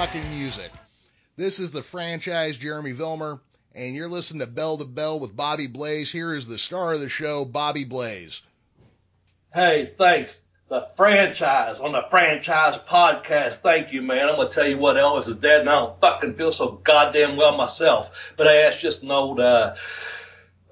fucking music. This is the franchise Jeremy Vilmer, and you're listening to Bell to Bell with Bobby Blaze. Here is the star of the show, Bobby Blaze. Hey, thanks. The franchise on the franchise podcast. Thank you, man. I'm gonna tell you what, Elvis is dead, and I don't fucking feel so goddamn well myself. But hey, that's just an old, uh,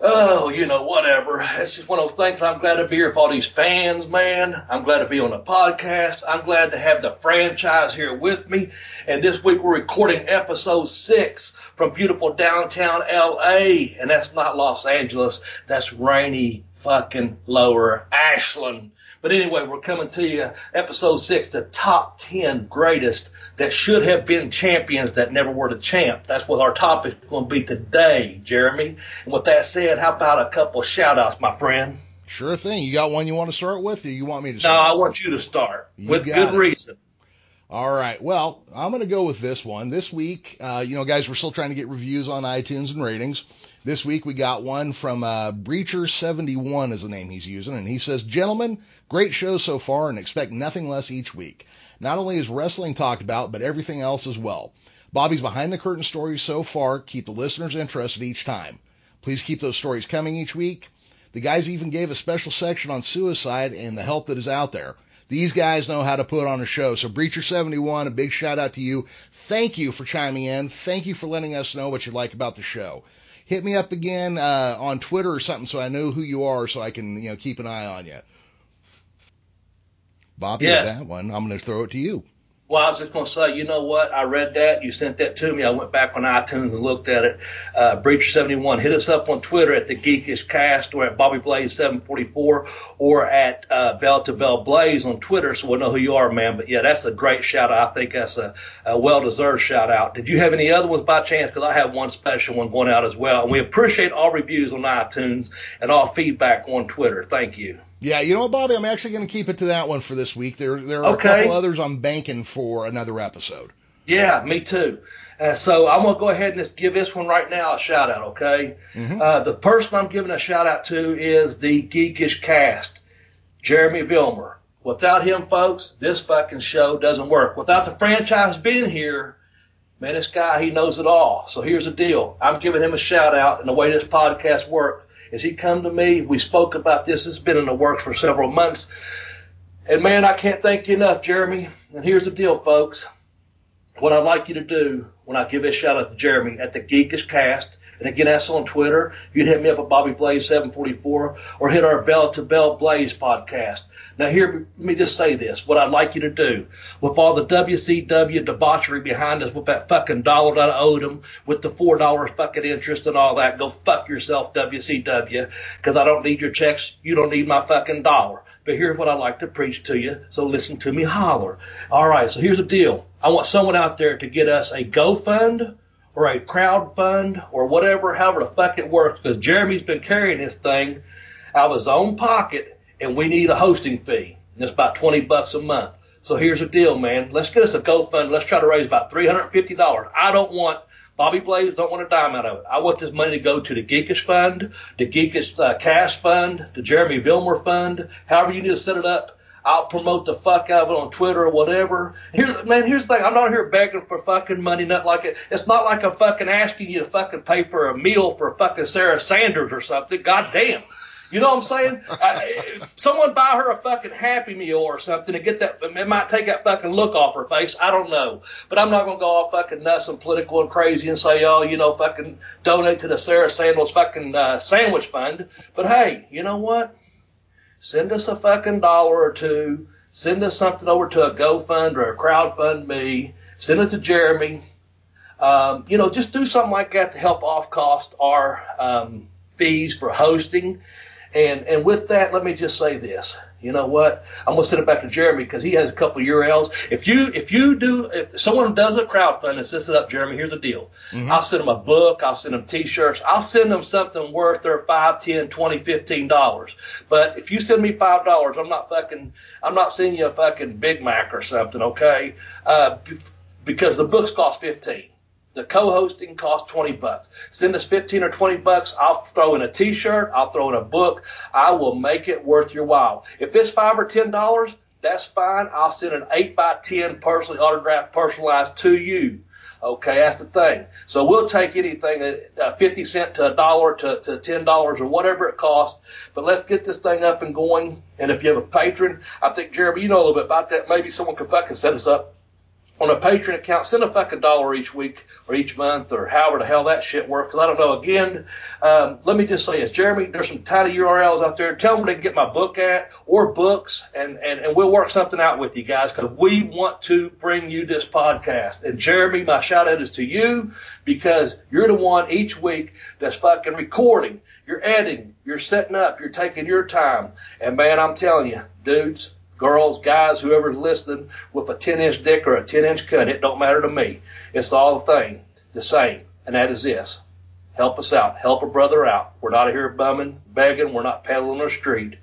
oh, you know, whatever. It's just one of those things. I'm glad to be here for all these fans, man. I'm glad to be on the podcast. I'm glad to have the franchise here with me. And this week we're recording episode six from beautiful downtown LA, and that's not Los Angeles. That's rainy fucking lower Ashland. But anyway, we're coming to you, episode six, the top 10 greatest that should have been champions that never were the champ. That's what our topic is going to be today, Jeremy. And with that said, how about a couple shout outs, my friend? Sure thing. You got one you want to start with, or you want me to No. I want you to start You with good it. reason. All right. Well, I'm going to go with this one. This week, uh, you know, guys, we're still trying to get reviews on iTunes and ratings. This week we got one from uh, Breacher71 is the name he's using, and he says, "Gentlemen, great show so far, and expect nothing less each week. Not only is wrestling talked about, but everything else as well. Bobby's behind the curtain stories so far keep the listeners interested each time. Please keep those stories coming each week. The guys even gave a special section on suicide and the help that is out there." These guys know how to put on a show. So Breacher71, a big shout out to you. Thank you for chiming in. Thank you for letting us know what you like about the show. Hit me up again uh, on Twitter or something so I know who you are so I can you know keep an eye on you. Bobby, Yes. that one, I'm going to throw it to you. Well, I was just going to say, you know what? I read that. You sent that to me. I went back on iTunes and looked at it. Uh, Breacher71, hit us up on Twitter at the Geekish Cast or at Bobby Blaze 744 or at uh, Bell to Bell Blaze on Twitter so we'll know who you are, man. But yeah, that's a great shout out. I think that's a, a well deserved shout out. Did you have any other ones by chance? Because I have one special one going out as well. And we appreciate all reviews on iTunes and all feedback on Twitter. Thank you. Yeah, you know what, Bobby? I'm actually going to keep it to that one for this week. There, there are Okay. a couple others I'm banking for another episode. Yeah, me too. Uh, so I'm gonna go ahead and just give this one right now a shout out, okay? Mhm. Uh, the person I'm giving a shout out to is the Geekish Cast, Jeremy Vilmer. Without him, folks, this fucking show doesn't work. Without the franchise being here, man, this guy he knows it all. So here's the deal: I'm giving him a shout out, and the way this podcast works is he come to me. We spoke about this. It's been in the works for several months. And man, I can't thank you enough, Jeremy. And here's the deal, folks what I'd like you to do when I give this shout out to Jeremy at the Geekish Cast, and again, that's on Twitter. You'd hit me up at Bobby Blaze 744 or hit our Bell to Bell Blaze podcast. Now, here, let me just say this. What I'd like you to do with all the WCW debauchery behind us with that fucking dollar that I owed them, with the $4 fucking interest and all that, go fuck yourself, WCW, because I don't need your checks. You don't need my fucking dollar. But here's what I'd like to preach to you, so listen to me holler. All right, so here's the deal. I want someone out there to get us a GoFund or a crowd fund or whatever, however the fuck it works, because Jeremy's been carrying this thing out of his own pocket, and we need a hosting fee. And it's about 20 bucks a month. So here's the deal, man. Let's get us a GoFund. Let's try to raise about $350. I don't want Bobby Blaze don't want a dime out of it. I want this money to go to the Geekish Fund, the Geekish uh, Cash Fund, the Jeremy Vilmer Fund, however you need to set it up. I'll promote the fuck out of it on Twitter or whatever. Here's man, here's the thing. I'm not here begging for fucking money, nothing like it. It's not like I'm fucking asking you to fucking pay for a meal for fucking Sarah Sanders or something. God damn. You know what I'm saying? I, someone buy her a fucking Happy Meal or something to get that. It might take that fucking look off her face. I don't know, but I'm not gonna go all fucking nuts and political and crazy and say, oh, you know, fucking donate to the Sarah Sanders fucking uh, sandwich fund. But hey, you know what? Send us a fucking dollar or two. Send us something over to a GoFund or a crowdfund Me. Send it to Jeremy. Um, you know, just do something like that to help off cost our um, fees for hosting. And and with that, let me just say this. You know what? I'm gonna send it back to Jeremy because he has a couple URLs. If you if you do if someone does a crowdfund and sets it up, Jeremy, here's the deal. I'll send them a book. I'll send them T-shirts. I'll send them something worth their five, ten, twenty, fifteen dollars. But if you send me five dollars, I'm not fucking. I'm not sending you a fucking Big Mac or something, okay? Uh, because the books cost fifteen. The co-hosting costs 20 bucks. Send us 15 or 20 bucks. I'll throw in a t-shirt. I'll throw in a book. I will make it worth your while. If it's five or ten dollars, that's fine. I'll send an eight by ten personally autographed, personalized to you. Okay, that's the thing. So we'll take anything uh, 50 cent to a dollar to, to $10 or whatever it costs. But let's get this thing up and going. And if you have a Patreon, I think Jeremy, you know a little bit about that. Maybe someone could fucking set us up on a Patreon account, send a fucking dollar each week or each month or however the hell that shit works. Cause I don't know. Again, um, let me just say this, Jeremy, there's some tiny URLs out there. Tell them they can get my book at or books and, and, and we'll work something out with you guys because we want to bring you this podcast. And Jeremy, my shout out is to you because you're the one each week that's fucking recording. You're editing, you're setting up, you're taking your time. And man, I'm telling you, dudes, girls, guys, whoever's listening with a 10 inch dick or a 10 inch cut, it don't matter to me. It's all the thing, the same. And that is this. Help us out. Help a brother out. We're not here bumming, begging. We're not peddling the street.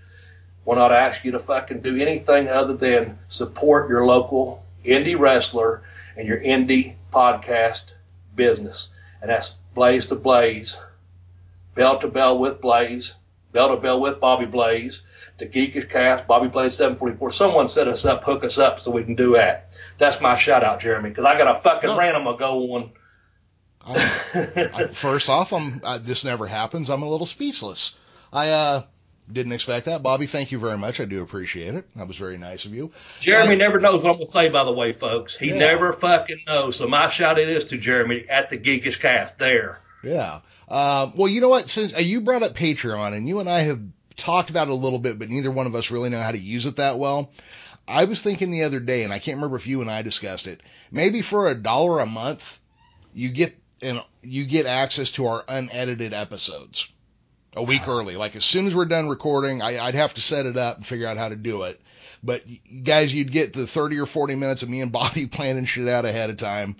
We're not asking you to fucking do anything other than support your local indie wrestler and your indie podcast business. And that's Blaze to Blaze, Bell to Bell with Blaze, Bell to Bell with Bobby Blaze, the Geekish Cast, Bobby Blaze 744. Someone set us up, hook us up so we can do that. That's my shout out, Jeremy, because I got a fucking No. rant I'm gonna go on. I, I, first off, I'm uh, this never happens. I'm a little speechless. I uh, didn't expect that, Bobby. Thank you very much. I do appreciate it. That was very nice of you. Jeremy Yeah. never knows what I'm gonna say, by the way, folks. He Yeah. never fucking knows. So my shout out is to Jeremy at the Geekish Cast. There. Yeah. Um, well, you know what? Since uh, you brought up Patreon, and you and I have talked about it a little bit, but neither one of us really know how to use it that well. I was thinking the other day, and I can't remember if you and I discussed it. Maybe for a dollar a month, you get and you get access to our unedited episodes a week early. Like as soon as we're done recording, I, I'd have to set it up and figure out how to do it. But guys, you'd get the 30 or 40 minutes of me and Bobby planning shit out ahead of time.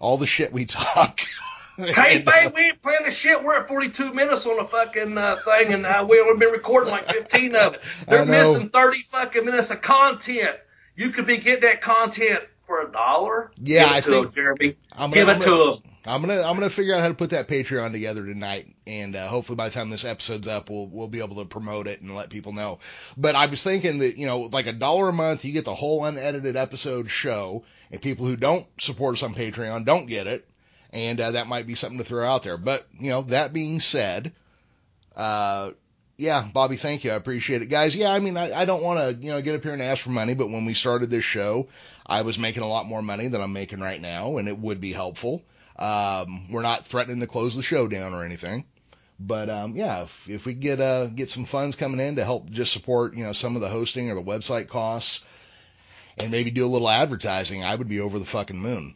All the shit we talk. Hey, babe, we ain't playing the shit. We're at 42 minutes on the fucking uh, thing, and uh, we've been recording like 15 of it. They're missing 30 fucking minutes of content. You could be getting that content for a dollar. Yeah, Give it I to think- 'em, Jeremy. I'm Give gonna- it I'm to them. I'm gonna I'm gonna figure out how to put that Patreon together tonight, and uh, hopefully by the time this episode's up, we'll we'll be able to promote it and let people know. But I was thinking that you know, like a dollar a month, you get the whole unedited episode show, and people who don't support us on Patreon don't get it, and uh, that might be something to throw out there. But you know, that being said, uh. Yeah, Bobby, thank you. I appreciate it. Guys, yeah, I mean, I, I don't want to, you know, get up here and ask for money, but when we started this show, I was making a lot more money than I'm making right now, and it would be helpful. Um, we're not threatening to close the show down or anything, but um, yeah, if, if we get uh, get some funds coming in to help just support you know some of the hosting or the website costs, and maybe do a little advertising, I would be over the fucking moon.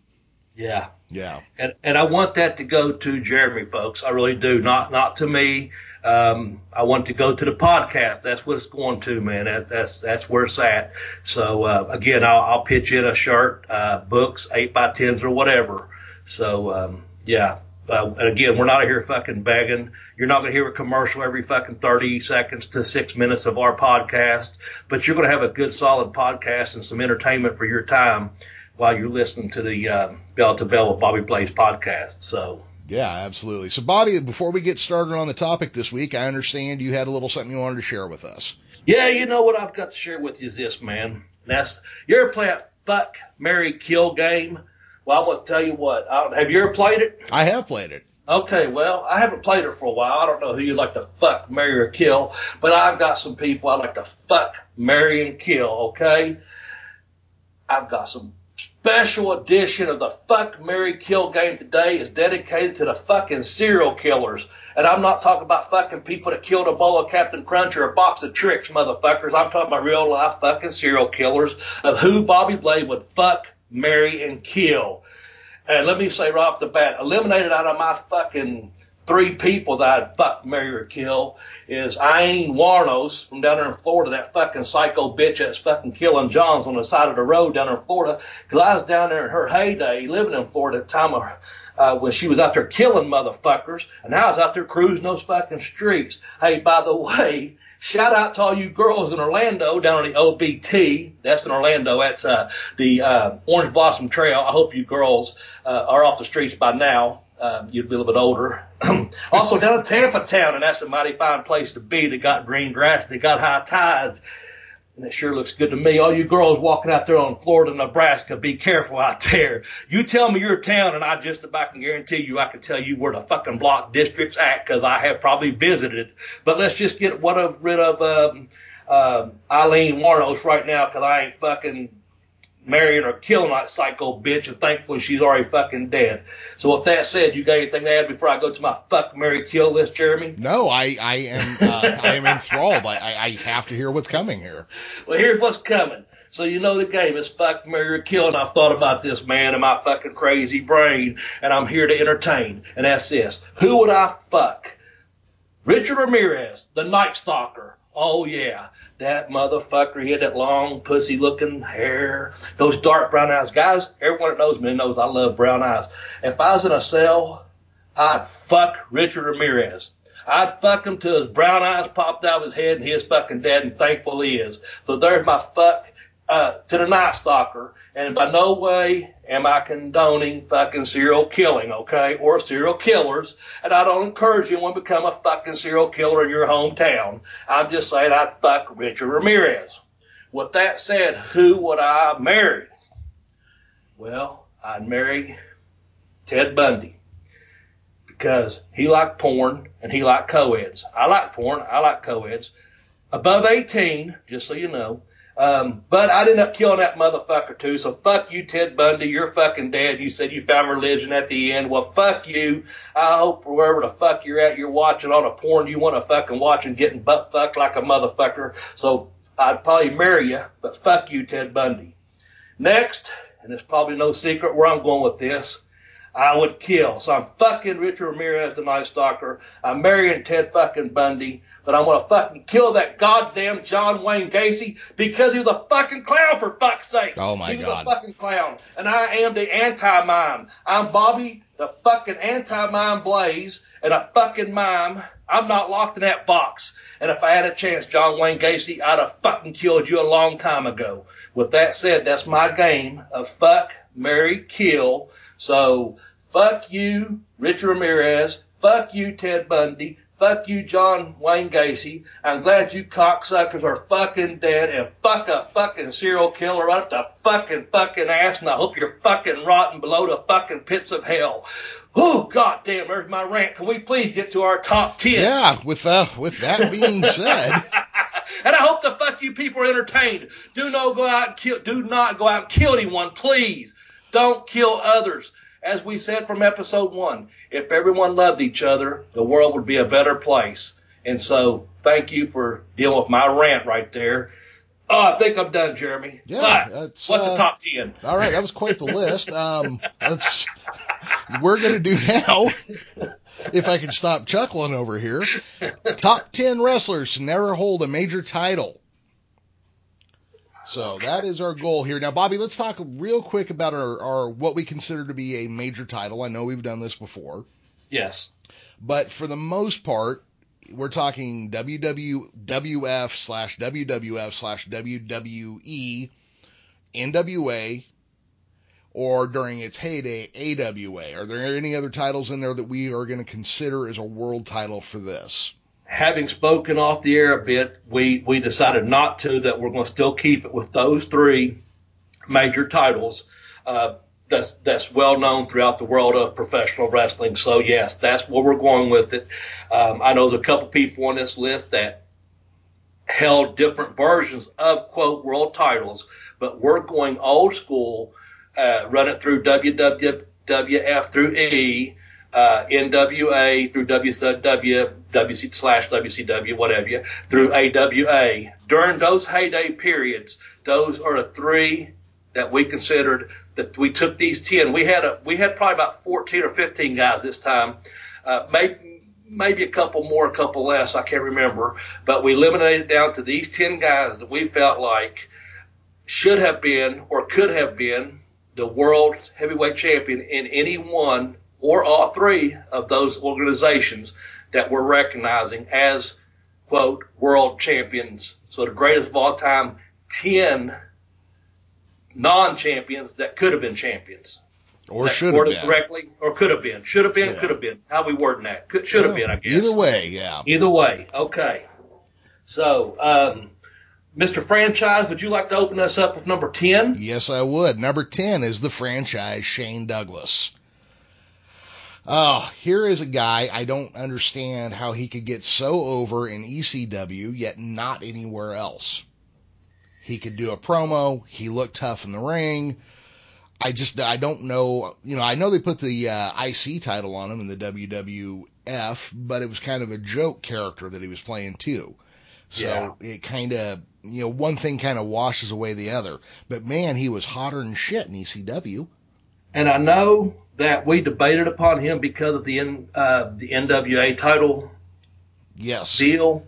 Yeah. Yeah, And, and I want that to go to Jeremy, folks. I really do. Not not to me. Um, I want it to go to the podcast. That's what it's going to, man. That's that's that's where it's at. So uh, again, I'll, I'll pitch in a shirt, uh, books, eight by tens or whatever. So um, yeah. Uh, and again, we're not here fucking begging. You're not going to hear a commercial every fucking 30 seconds to six minutes of our podcast, but you're going to have a good, solid podcast and some entertainment for your time while you're listening to the uh, Bell to Bell with Bobby Blaze podcast. So, yeah, absolutely. So, Bobby, before we get started on the topic this week, I understand you had a little something you wanted to share with us. yeah, you know what I've got to share with you is this, man. That's you ever play a fuck, Mary kill game? Well, I'm going to tell you what. I, have you ever played it? I have played it. Okay, well, I haven't played it for a while. I don't know who you'd like to fuck, marry, or kill, but I've got some people I like to fuck, marry, and kill, okay? I've got some special edition of the fuck, marry, kill game today is dedicated to the fucking serial killers. And I'm not talking about fucking people that killed a bowl of Captain Crunch or a box of Trix, motherfuckers. I'm talking about real life fucking serial killers of who Bobby Blaze would fuck, marry, and kill. And let me say right off the bat, eliminated out of my fucking three people that I'd fuck, marry, or kill is Ian Wuornos from down there in Florida, that fucking psycho bitch that's fucking killing Johns on the side of the road down there in Florida. Cause down there in her heyday living in Florida at the time of uh, when she was out there killing motherfuckers, and I was out there cruising those fucking streets. Hey, by the way, shout out to all you girls in Orlando down on the OBT. That's in Orlando. That's uh, the uh, Orange Blossom Trail. I hope you girls uh, are off the streets by now. Uh, you'd be a little bit older. also down in Tampa Town, and that's a mighty fine place to be. They got green grass, they got high tides. And it sure looks good to me. All you girls walking out there on Florida, Nebraska, be careful out there. You tell me your town, and I just about can guarantee you I can tell you where the fucking block districts at, because I have probably visited. But let's just get what of rid of um, uh, Aileen Wuornos right now, because I ain't fucking marrying or killing that psycho bitch, and thankfully she's already fucking dead. So with that said, you got anything to add before I go to my fuck, Mary, kill list, Jeremy? No, I, I am uh, I am enthralled. I, I have to hear what's coming here. Well, here's what's coming. So you know the game is fuck, marry, or kill, and I've thought about this man in my fucking crazy brain, and I'm here to entertain, and that's this. Who would I fuck? Richard Ramirez, the Night Stalker. Oh yeah, that motherfucker. He had that long, pussy looking hair, those dark brown eyes. Guys, everyone that knows me knows I love brown eyes. If I was in a cell, I'd fuck Richard Ramirez. I'd fuck him till his brown eyes popped out of his head and he is fucking dead and thankful he is. So there's my fuck uh, to the Night Stalker. And by no way am I condoning fucking serial killing, okay, or serial killers. And I don't encourage anyone to become a fucking serial killer in your hometown. I'm just saying I'd fuck Richard Ramirez. With that said, who would I marry? Well, I'd marry Ted Bundy because he liked porn and he liked co-eds. I like porn. I like co-eds. Above 18, just so you know. Um, but I ended up killing that motherfucker too. So fuck you, Ted Bundy. You're fucking dead. You said you found religion at the end. Well, fuck you. I hope wherever the fuck you're at, you're watching all the porn you want to fucking watch and getting butt fucked like a motherfucker. So I'd probably marry you, but fuck you, Ted Bundy. Next, and it's probably no secret where I'm going with this. I would kill. So I'm fucking Richard Ramirez, the Night Stalker. I'm marrying Ted fucking Bundy, but I'm gonna fucking kill that goddamn John Wayne Gacy because he was a fucking clown for fuck's sake. Oh my god. he was God. a fucking clown, and I am the anti-mime. I'm Bobby, the fucking anti-mime Blaze, and a fucking mime. I'm not locked in that box. And if I had a chance, John Wayne Gacy, I'd have fucking killed you a long time ago. With that said, that's my game of fuck, marry, kill. So fuck you, Richard Ramirez. Fuck you, Ted Bundy. Fuck you, John Wayne Gacy. I'm glad you cocksuckers are fucking dead and fuck a fucking serial killer right up the fucking fucking ass and I hope you're fucking rotten below the fucking pits of hell. Oh, goddamn, there's my rant. Can we please get to our top 10? Yeah, with uh, with that being said, and I hope the fuck you people are entertained. Do not go out and kill. Do not go out and kill anyone, please. Don't kill others. As we said from episode one, if everyone loved each other, the world would be a better place. And so, thank you for dealing with my rant right there. Oh, I think I'm done, Jeremy. Yeah, what's uh, the top ten? all right, that was quite the list. Um, let's we're gonna do now. If I can stop chuckling over here, top ten wrestlers to never hold a major title. So that is our goal here. Now, Bobby, let's talk real quick about our, our what we consider to be a major title. I know we've done this before. Yes. But for the most part, we're talking WWF slash WWF slash WWE, NWA, or during its heyday, AWA. Are there any other titles in there that we are going to consider as a world title for this? Having spoken off the air a bit, we, we decided not to, that we're going to still keep it with those three major titles. Uh, that's, that's well known throughout the world of professional wrestling. So yes, that's where we're going with it. Um, I know there's a couple people on this list that held different versions of quote world titles, but we're going old school, uh, run it through WWF through E, uh, NWA through WCW, WC slash WCW, whatever, through AWA. During those heyday periods, those are the three that we considered that we took these 10. We had a, we had probably about 14 or 15 guys this time. uh, maybe maybe a couple more, a couple less, I can't remember, but we eliminated down to these ten guys that we felt like should have been or could have been the world heavyweight champion in any one or all three of those organizations that we're recognizing as quote world champions. So the greatest of all time, ten non-champions that could have been champions. Or should have been. correctly, or could have been, should have been, Yeah. could have been. How we wording that? Could, should have Well, been, I guess. Either way, yeah. Either way, okay. So, um, Mr. Franchise, would you like to open us up with number ten? Yes, I would. Number 10 is the franchise Shane Douglas. Oh, here is a guy I don't understand how he could get so over in ECW yet not anywhere else. He could do a promo. He looked tough in the ring. I just I don't know. You know, I know they put the uh, IC title on him in the WWF, but it was kind of a joke character that he was playing too. So it kind of you know one thing kind of washes away the other. But man, he was hotter than shit in ECW. And I know that we debated upon him because of the N, uh, the NWA title Yes. deal.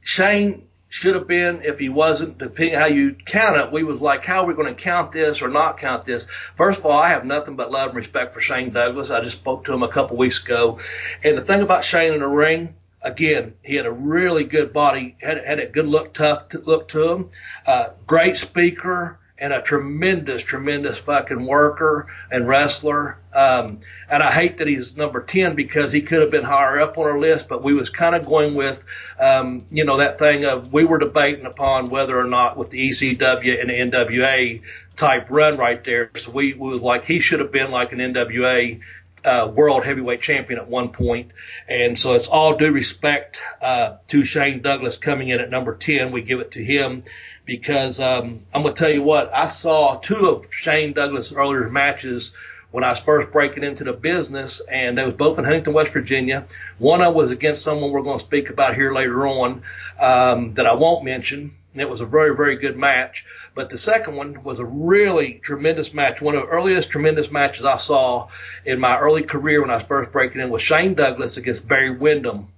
Shane should have been if he wasn't, depending how you count it, we was like, how are we going to count this or not count this? First of all, I have nothing but love and respect for Shane Douglas. I just spoke to him a couple weeks ago. And the thing about Shane in the ring, again, he had a really good body, had, had a good look, tough to, look to him, uh, great speaker, and a tremendous, tremendous fucking worker and wrestler. Um, and I hate that he's number 10 because he could have been higher up on our list, but we was kind of going with, um, you know, that thing of we were debating upon whether or not with the ECW and the NWA type run right there. So we, we was like, he should have been like an NWA uh, world heavyweight champion at one point. And so it's all due respect uh, to Shane Douglas coming in at number 10. We give it to him because um, I'm going to tell you what, I saw two of Shane Douglas' earlier matches when I was first breaking into the business, and they was both in Huntington, West Virginia. One of them was against someone we're going to speak about here later on um, that I won't mention. And it was a very, very good match. But the second one was a really tremendous match. One of the earliest tremendous matches I saw in my early career when I was first breaking in was Shane Douglas against Barry Windham.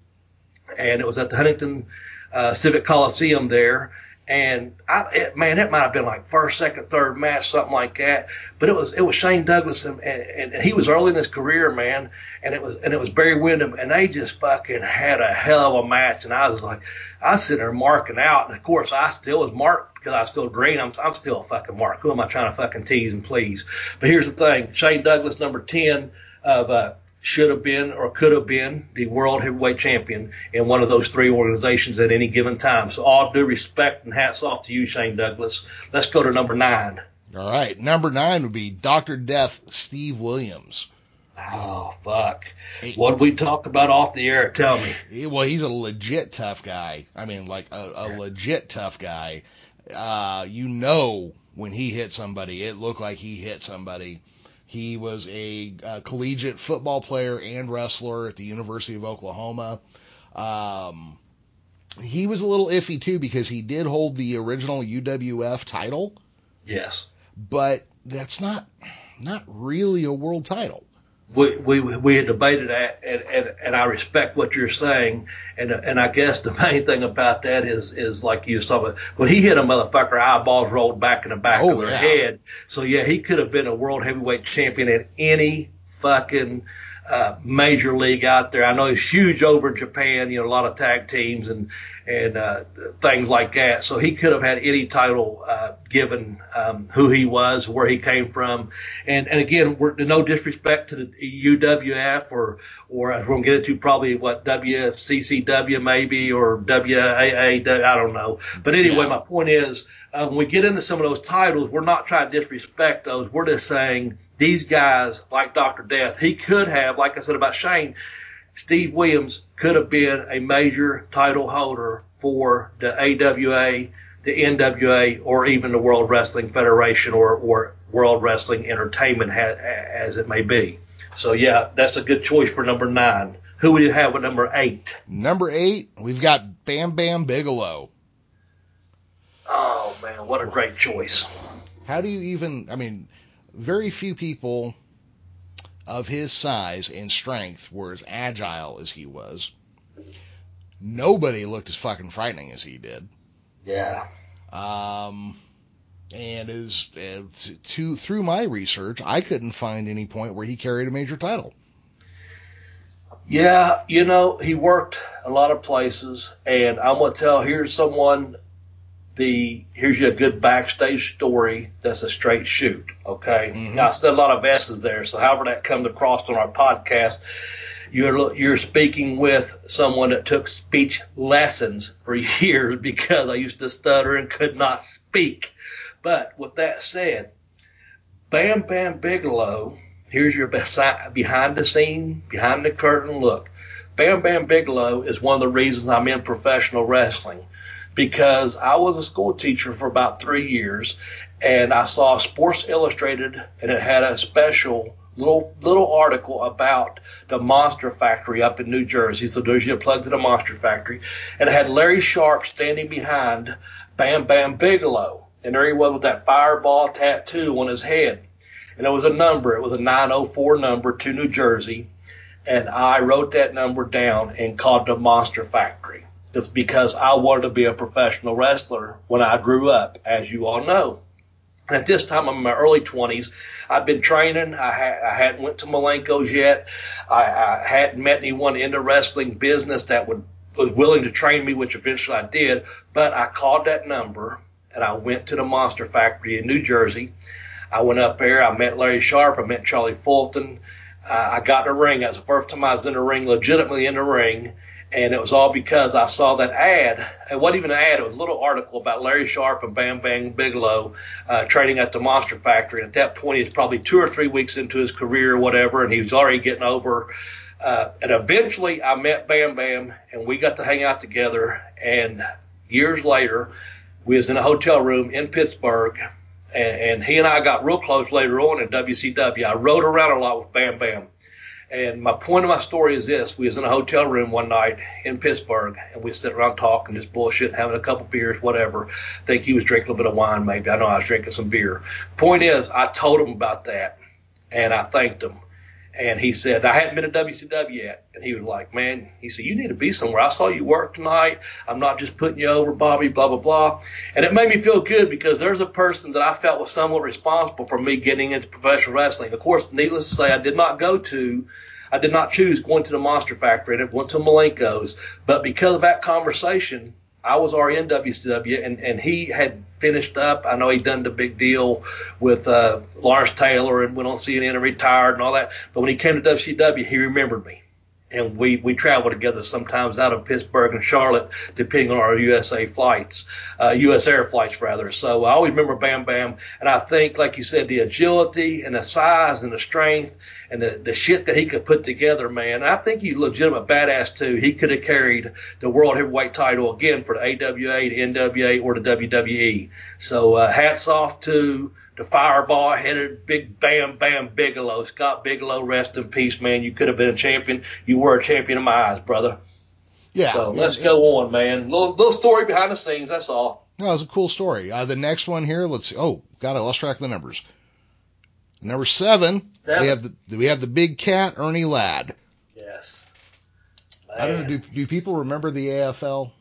And it was at the Huntington uh, Civic Coliseum there. And I, it, man, it might have been like first, second, third match, something like that. But it was it was Shane Douglas, and, and, and he was early in his career, man. And it was and it was Barry Windham, and they just fucking had a hell of a match. And I was like, I was sitting there marking out, and of course I still was marked because I was still green. I'm I'm still a fucking mark. Who am I trying to fucking tease and please? But here's the thing: Shane Douglas, number ten of uh, should have been or could have been the world heavyweight champion in one of those three organizations at any given time. So all due respect and hats off to you, Shane Douglas. Let's go to number nine. All right. Number nine would be Dr. Death Steve Williams. Oh fuck! Hey. What did we talk about off the air? Tell me. Well, he's a legit tough guy. I mean, like a, a legit tough guy. Uh, you know when he hit somebody, it looked like he hit somebody. He was a, uh collegiate football player and wrestler at the University of Oklahoma. Um, he was a little iffy too because he did hold the original UWF title, Yes. but that's not not really a world title. We we we had debated that, and, and and I respect what you're saying, and and I guess the main thing about that is is like you was talking about when he hit a motherfucker, eyeballs rolled back in the back Oh, of their yeah. head. So yeah, he could have been a world heavyweight champion at any fucking uh, major league out there. I know he's huge over in Japan, you know, a lot of tag teams and and uh, things like that. So he could have had any title uh, given um, who he was, where he came from, and and again, we're, no disrespect to the UWF or or as we're gonna get into probably what WCCW maybe or WAA, I don't know. But anyway, Yeah. my point is uh, when we get into some of those titles, we're not trying to disrespect those. We're just saying these guys, like Dr. Death, he could have, like I said about Shane, Steve Williams could have been a major title holder for the AWA, the NWA, or even the World Wrestling Federation or, or World Wrestling Entertainment, ha- as it may be. So yeah, that's a good choice for number nine. Who would you have with number eight? Number eight, we've got Bam Bam Bigelow. Oh man, what a great choice. How do you even? I mean, very few people of his size and strength were as agile as he was, nobody looked as fucking frightening as he did. Yeah. Um, and as uh, to through my research, I couldn't find any point where he carried a major title. Yeah, you know, he worked a lot of places, and I'm gonna tell here's someone. The here's your good backstage story that's a straight shoot. Okay, Mhm. now I said a lot of S's there, so however that comes across on our podcast, you're you're speaking with someone that took speech lessons for years because I used to stutter and could not speak. But with that said, Bam Bam Bigelow, here's your behind the scene, behind the curtain look. Bam Bam Bigelow is one of the reasons I'm in professional wrestling because I was a school teacher for about three years and I saw Sports Illustrated and it had a special little little article about the Monster Factory up in New Jersey. So there's your plug to the Monster Factory. And it had Larry Sharpe standing behind Bam Bam Bigelow. And there he was with that fireball tattoo on his head. And it was a number. It was a 904 number to New Jersey. And I wrote that number down and called the Monster Factory. It's because I wanted to be a professional wrestler when I grew up, as you all know. At this time, I'm in my early 20s. I've been training. I, ha- I hadn't went to Malenko's yet. I, I hadn't met anyone in the wrestling business that would was willing to train me, which eventually I did. But I called that number and I went to the Monster Factory in New Jersey. I went up there. I met Larry Sharpe. I met Charlie Fulton. Uh, I got in the ring. That was the first time I was in the ring, legitimately in the ring. And it was all because I saw that ad. It wasn't even an ad. It was a little article about Larry Sharpe and Bam Bam Bigelow uh, training at the Monster Factory. And at that point, he was probably two or three weeks into his career or whatever, and he was already getting over. Uh, and eventually, I met Bam Bam, and we got to hang out together. And years later, we was in a hotel room in Pittsburgh, and, and he and I got real close later on in WCW. I rode around a lot with Bam Bam. And my point of my story is this: we was in a hotel room one night in Pittsburgh, and we sit around talking, just bullshit, having a couple beers, whatever. I think he was drinking a little bit of wine, maybe. I know I was drinking some beer. Point is, I told him about that, and I thanked him. And he said, I hadn't been to WCW yet. And he was like, man, he said, you need to be somewhere. I saw you work tonight. I'm not just putting you over, Bobby, blah, blah, blah. And it made me feel good because there's a person that I felt was somewhat responsible for me getting into professional wrestling. Of course, needless to say, I did not go to, I did not choose going to the Monster Factory. I went to Malenko's. But because of that conversation, I was already in WCW, and, and he had finished up. I know he'd done the big deal with uh, Lawrence Taylor and went on CNN and retired and all that. But when he came to WCW, he remembered me. And we, we travel together sometimes out of Pittsburgh and Charlotte, depending on our USA flights, uh, US Air flights rather. So I always remember Bam Bam. And I think, like you said, the agility and the size and the strength and the, the shit that he could put together, man. I think he's legitimate badass too. He could have carried the world heavyweight title again for the AWA, the NWA, or the WWE. So uh, hats off to the fireball headed big Bam Bam Bigelow. Scott Bigelow, rest in peace, man. You could have been a champion. You were a champion in my eyes, brother. Yeah. So yeah, let's yeah. go on, man. Little, little story behind the scenes. That's all. No, it's a cool story. Uh, the next one here, let's see. Oh, got it. Lost track of the numbers. Number seven, Seven. we have the we have the big cat Ernie Ladd. Yes. I don't know. Do do people remember the AFL?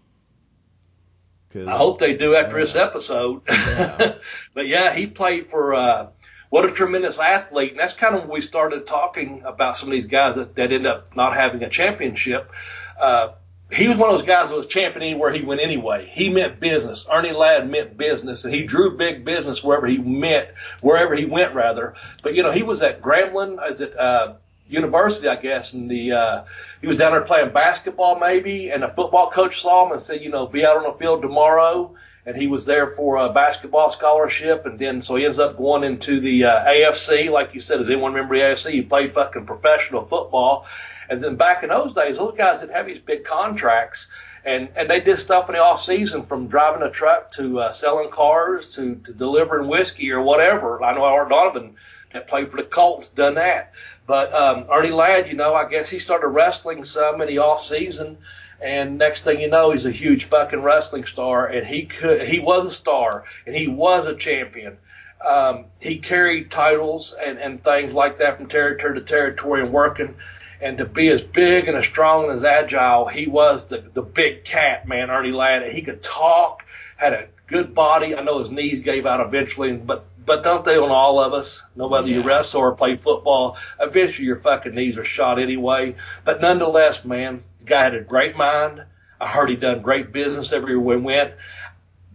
I hope they do after Yeah. this episode. Yeah. but yeah, he played for uh, what a tremendous athlete, and that's kind of when we started talking about some of these guys that, that end up not having a championship. Uh, he was one of those guys that was champion anywhere he went anyway. He meant business. Ernie Ladd meant business, and he drew big business wherever he went, wherever he went rather. But you know, he was at Grambling, is it uh, University, I guess, and the uh, he was down there playing basketball maybe, and the football coach saw him and said, you know, be out on the field tomorrow. And he was there for a basketball scholarship, and then so he ends up going into the uh, AFC, like you said. Does anyone remember the AFC? He played fucking professional football, and then back in those days, those guys didn't have these big contracts, and and they did stuff in the off season from driving a truck to uh, selling cars to to delivering whiskey or whatever. I know Art Donovan that played for the Colts done that, but um, Ernie Ladd, you know, I guess he started wrestling some in the off season. And next thing you know, he's a huge fucking wrestling star, and he could, he was a star, and he was a champion. Um, he carried titles and, and things like that from territory to territory and working. And to be as big and as strong and as agile, he was the, the big cat, man, Ernie Ladd. He could talk, had a good body. I know his knees gave out eventually, but but don't they on all of us? No whether you wrestle or play football, eventually your fucking knees are shot anyway. But nonetheless, man, the guy had a great mind. I heard he done great business everywhere we went.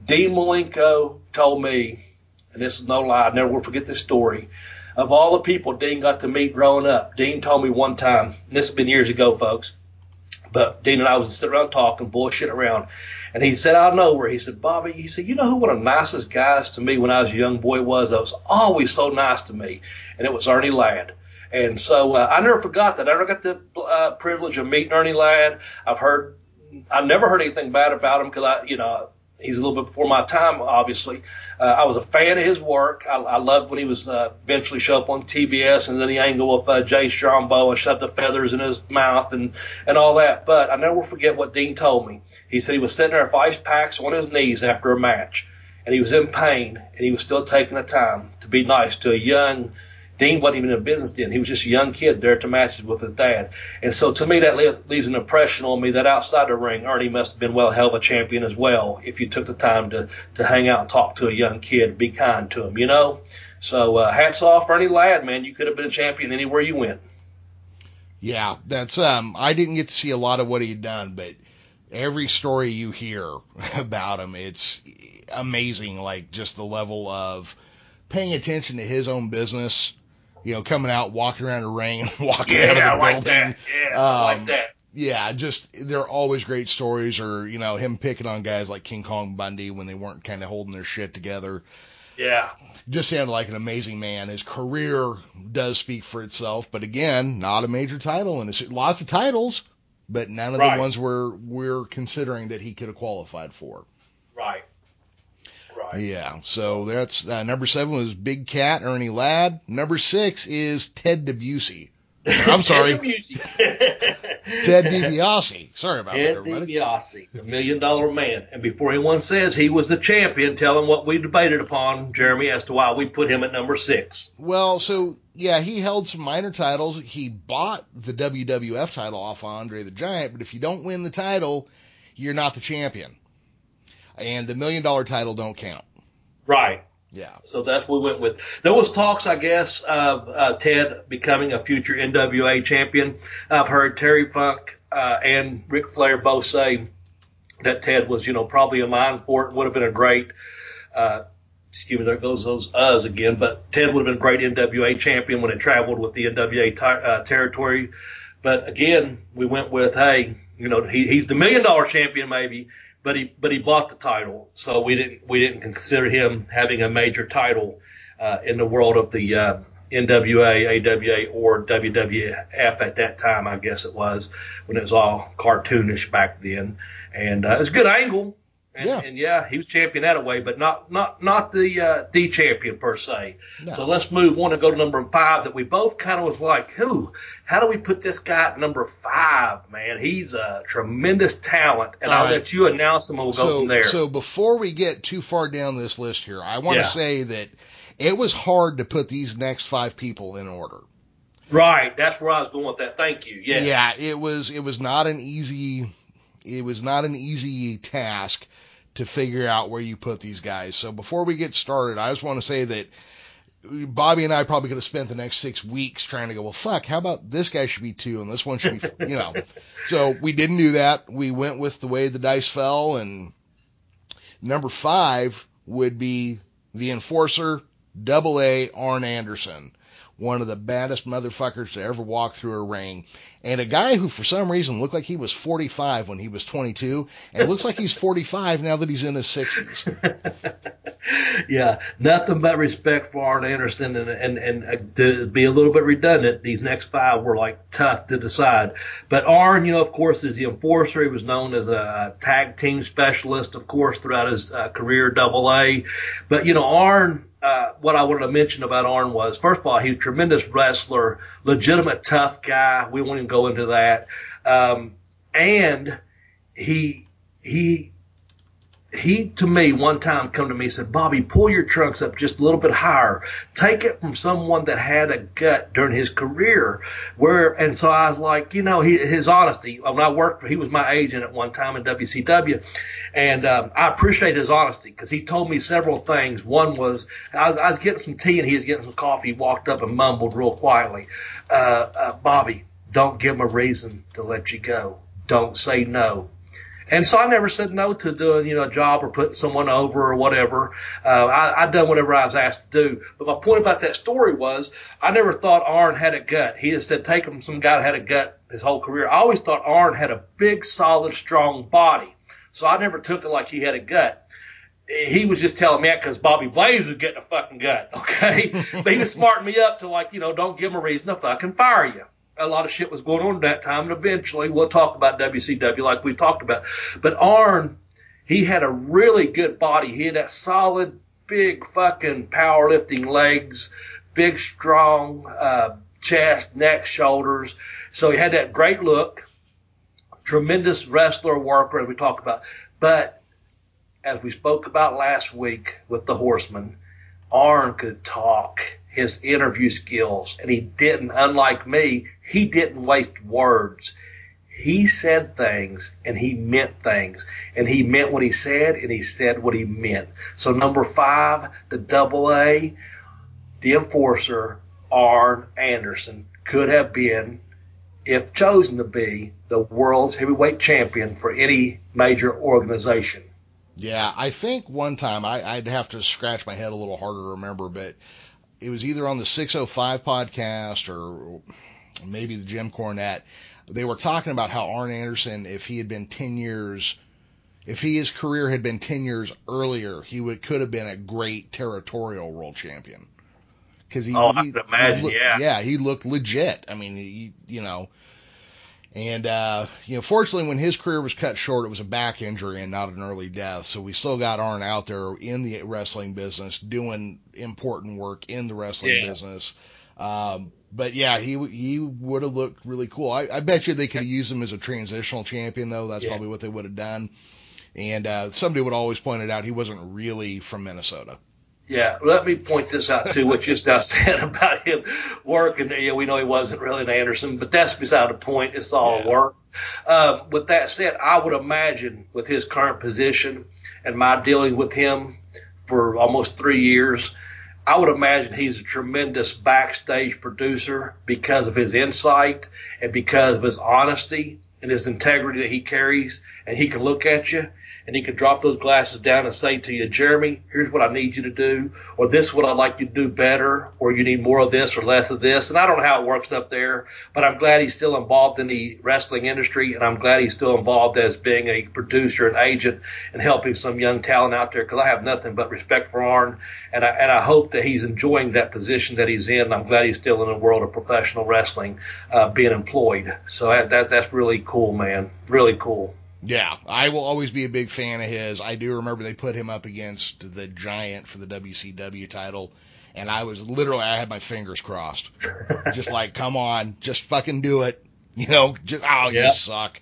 Dean Malenko told me, and this is no lie, I never will forget this story. Of all the people Dean got to meet growing up, Dean told me one time, and this has been years ago, folks, but Dean and I was sitting around talking, bullshit around, and he said out of nowhere, he said, Bobby, he said, you know who one of the nicest guys to me when I was a young boy was? That was always so nice to me, and it was Ernie Ladd. And so uh, I never forgot that. I never got the uh, privilege of meeting Ernie Ladd. I've heard, I've never heard anything bad about him because I, you know, he's a little bit before my time, obviously. Uh, I was a fan of his work. I, I loved when he was uh, eventually show up on TBS and then he angle with uh, Jay Strongbow and shove the feathers in his mouth and and all that. But I never forget what Dean told me. He said he was sitting there with ice packs on his knees after a match, and he was in pain, and he was still taking the time to be nice to a young. Dean wasn't even in business then. He was just a young kid there to the matches with his dad. And so to me, that leaves an impression on me that outside the ring, Ernie must have been well hell of a champion as well if you took the time to, to hang out and talk to a young kid, be kind to him, you know? So uh, hats off, Ernie Ladd, man. You could have been a champion anywhere you went. Yeah, that's um I didn't get to see a lot of what he'd done, but every story you hear about him, it's amazing like just the level of paying attention to his own business, you know, coming out, walking around the ring, walking out of the like building. that. Yeah, I Um, like that. Yeah, just they're always great stories or, you know, him picking on guys like King Kong Bundy when they weren't kind of holding their shit together. Yeah. Just sounded like an amazing man. His career does speak for itself, but again, not a major title and it's lots of titles, but none of Right. the ones we're we're considering that he could have qualified for. Right. Right. Yeah, so that's uh, number seven was Big Cat Ernie Ladd. Number six is Ted DeBusy. I'm sorry, Ted DiBiase. Sorry about that, Ted everybody. DiBiase, the million dollar man. And before anyone says he was the champion, tell him what we debated upon, Jeremy, as to why we put him at number six. Well, so yeah, he held some minor titles. He bought the WWF title off Andre the Giant, but if you don't win the title, you're not the champion. And the million dollar title don't count. Right. Yeah. So that's what we went with. There was talks, I guess, of uh, Ted becoming a future NWA champion. I've heard Terry Funk uh, and Ric Flair both say that Ted was, you know, probably in line for it. Would have been a great, uh, excuse me, there goes those uhs again. But Ted would have been a great NWA champion when it traveled with the NWA uh, territory. But again, we went with, hey, you know, he, he's the million dollar champion maybe, but he but he bought the title, so we didn't we didn't consider him having a major title uh, in the world of the uh, NWA, AWA, or WWF at that time. I guess it was when it was all cartoonish back then, and uh, it's a good angle. And Yeah. and yeah, he was champion that way, but not not not the uh, the champion per se. No. So let's move on and go to number five. That we both kind of was like, who? How do we put this guy at number five? Man, he's a tremendous talent, and All I'll right. let you announce him. and We'll go so, from there. so before we get too far down this list here, I want to Yeah. say that it was hard to put these next five people in order. right, that's where I was going with that. Thank you. Yeah. Yeah, it was it was not an easy it was not an easy task to figure out where you put these guys. So before we get started, I just want to say that Bobby and I probably could have spent the next six weeks trying to go, well, fuck, how about this guy should be two and this one should be, you know. So we didn't do that. We went with the way the dice fell, and number five would be the enforcer, double A, Arn Anderson. One of the baddest motherfuckers to ever walk through a ring. And a guy who, for some reason, looked like he was 45 when he was 22, and looks like he's 45 now that he's in his 60s. yeah, nothing but respect for Arn Anderson, and and and uh, to be a little bit redundant, these next five were like tough to decide. But Arn, you know, of course, is the enforcer. He was known as a tag team specialist, of course, throughout his uh, career, Double A. But you know, Arn. Uh, what I wanted to mention about Arn was, first of all, he's a tremendous wrestler, legitimate tough guy. We won't even go into that. Um, and he he he to me one time come to me and said, Bobby, pull your trunks up just a little bit higher. Take it from someone that had a gut during his career. Where and so I was like, you know, he, his honesty. When I worked, he was my agent at one time in WCW, and um, I appreciate his honesty because he told me several things. One was I was, I was getting some tea and he was getting some coffee. He walked up and mumbled real quietly, uh, uh, Bobby, don't give him a reason to let you go. Don't say no and so I never said no to doing, you know, a job or putting someone over or whatever. Uh, I, I done whatever I was asked to do. But my point about that story was I never thought Arn had a gut. He had said take him some guy that had a gut his whole career. I always thought Arn had a big, solid, strong body. So I never took it like he had a gut he was just telling me that because Bobby Blaze was getting a fucking gut, okay? but he was smarting me up to like, you know, don't give him a reason to fucking fire you a lot of shit was going on at that time, and eventually we'll talk about WCW like we talked about. But Arn, he had a really good body. He had that solid, big fucking powerlifting legs, big strong uh, chest, neck, shoulders. So he had that great look, tremendous wrestler worker as we talked about. But as we spoke about last week with the Horseman, Arn could talk his interview skills and he didn't, unlike me, he didn't waste words. He said things and he meant things and he meant what he said and he said what he meant. So number five, the double A, the enforcer, Arn Anderson could have been, if chosen to be, the world's heavyweight champion for any major organization. Yeah, I think one time I, would have to scratch my head a little harder to remember, but it was either on the 605 podcast or maybe the Jim Cornette. They were talking about how Arn Anderson, if he had been 10 years, if he, his career had been 10 years earlier, he would could have been a great territorial world champion. Because he, oh, he, imagine, he looked, yeah, yeah, he looked legit. I mean, he, you know, and, uh, you know, fortunately, when his career was cut short, it was a back injury and not an early death. So we still got Arn out there in the wrestling business doing important work in the wrestling yeah. business. Um, but yeah, he he would have looked really cool. I, I bet you they could have used him as a transitional champion though. That's yeah. probably what they would have done. And uh, somebody would always point it out. He wasn't really from Minnesota. Yeah, let me point this out too. What just now said about him working. You know, we know he wasn't really an Anderson, but that's beside the point. It's all yeah. work. Um, with that said, I would imagine with his current position and my dealing with him for almost three years, I would imagine he's a tremendous backstage producer because of his insight and because of his honesty and his integrity that he carries. And he can look at you and he could drop those glasses down and say to you, Jeremy, here's what I need you to do, or this is what I'd like you to do better, or you need more of this or less of this. And I don't know how it works up there, but I'm glad he's still involved in the wrestling industry, and I'm glad he's still involved as being a producer and agent and helping some young talent out there because I have nothing but respect for Arn, and I, and I hope that he's enjoying that position that he's in. I'm glad he's still in the world of professional wrestling, uh, being employed. So that, that, that's really cool, man. Really cool. Yeah, I will always be a big fan of his. I do remember they put him up against the Giant for the WCW title, and I was literally I had my fingers crossed, just like, come on, just fucking do it, you know, just oh you suck.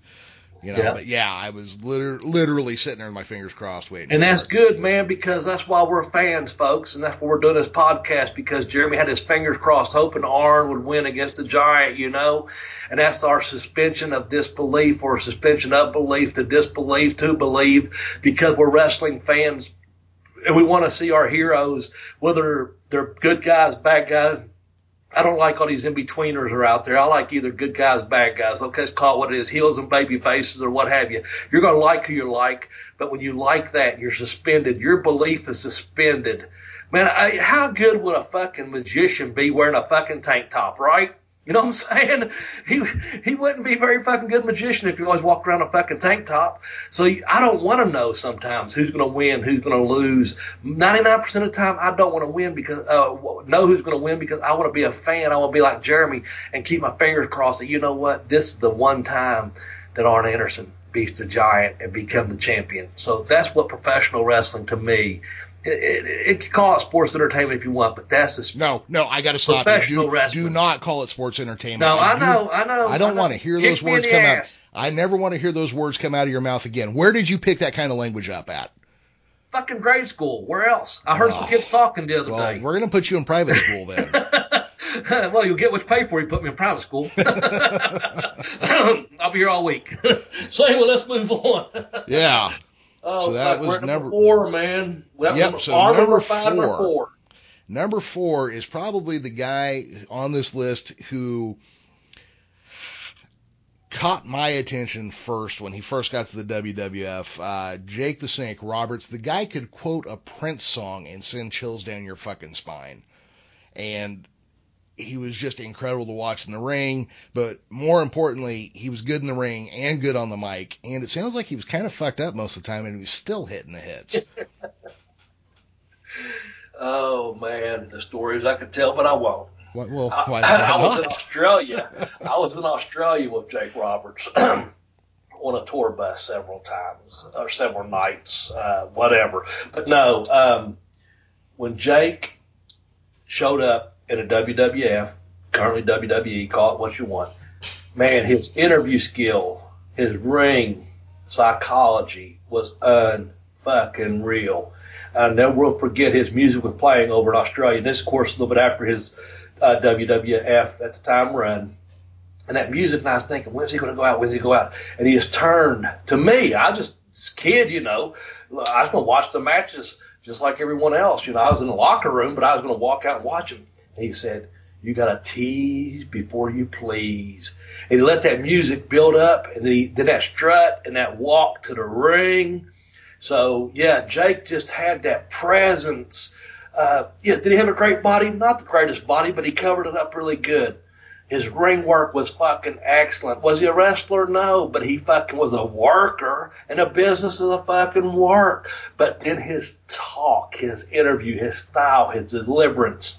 You know, yeah. but yeah, I was liter- literally sitting there with my fingers crossed waiting. And that's good, man, because that's why we're fans, folks, and that's why we're doing this podcast because Jeremy had his fingers crossed, hoping Arn would win against the Giant, you know, and that's our suspension of disbelief or suspension of belief to disbelief to believe because we're wrestling fans and we want to see our heroes, whether they're good guys, bad guys, I don't like all these in betweeners are out there. I like either good guys, bad guys. Okay, let's call it what it is, heels and baby faces or what have you. You're to like who you like, but when you like that, you're suspended. Your belief is suspended. Man, I, how good would a fucking magician be wearing a fucking tank top, right? You know what I'm saying? He he wouldn't be a very fucking good magician if he always walked around a fucking tank top. So I don't want to know sometimes who's going to win, who's going to lose. 99% of the time, I don't want to win because uh, know who's going to win because I want to be a fan. I want to be like Jeremy and keep my fingers crossed that you know what, this is the one time that Arn Anderson beats the giant and become the champion. So that's what professional wrestling to me it, it, it, can call it sports entertainment if you want, but that's the no, no. I got to stop you. Do, do, not call it sports entertainment. No, I, I know, do, I know. I don't want to hear Kick those words come ass. out. I never want to hear those words come out of your mouth again. Where did you pick that kind of language up at? fucking grade school. Where else? I heard some Oh. kids talking the other Well, day. we're gonna put you in private school then. well, you'll get what you pay for. You put me in private school. I'll be here all week. so anyway, let's move on. yeah. Oh, So that was number, number- four, man. That Yep, number, so our number five, number four. four. Number four is probably the guy on this list who caught my attention first when he first got to the WWF. Uh, Jake the Snake Roberts, the guy could quote a Prince song and send chills down your fucking spine. And he was just incredible to watch in the ring, but more importantly, he was good in the ring and good on the mic. And it sounds like he was kind of fucked up most of the time and he was still hitting the hits. Oh man, the stories I could tell, but I won't. Why, well, I, why, I was in? Australia. I was in Australia with Jake Roberts on a tour bus several times or several nights, uh, whatever. But no, um, when Jake showed up in a WWF, currently WWE, call it what you want. Man, his interview skill, his ring psychology was unfucking real. I never will forget his music was playing over in Australia. And this, of course, a little bit after his uh, WWF at the time run. And that music, and I was thinking, when's he going to go out? When's he go out? And he just turned to me. I just, kid, you know, I was going to watch the matches just like everyone else. You know, I was in the locker room, but I was going to walk out and watch him. He said, you got to tease before you please. And he let that music build up, and then, he, then that strut and that walk to the ring. So yeah, Jake just had that presence. Uh, yeah, did he have a great body? Not the greatest body, but he covered it up really good. His ring work was fucking excellent. Was he a wrestler? No, but he fucking was a worker, and a business is a fucking work. But then his talk, his interview, his style, his deliverance,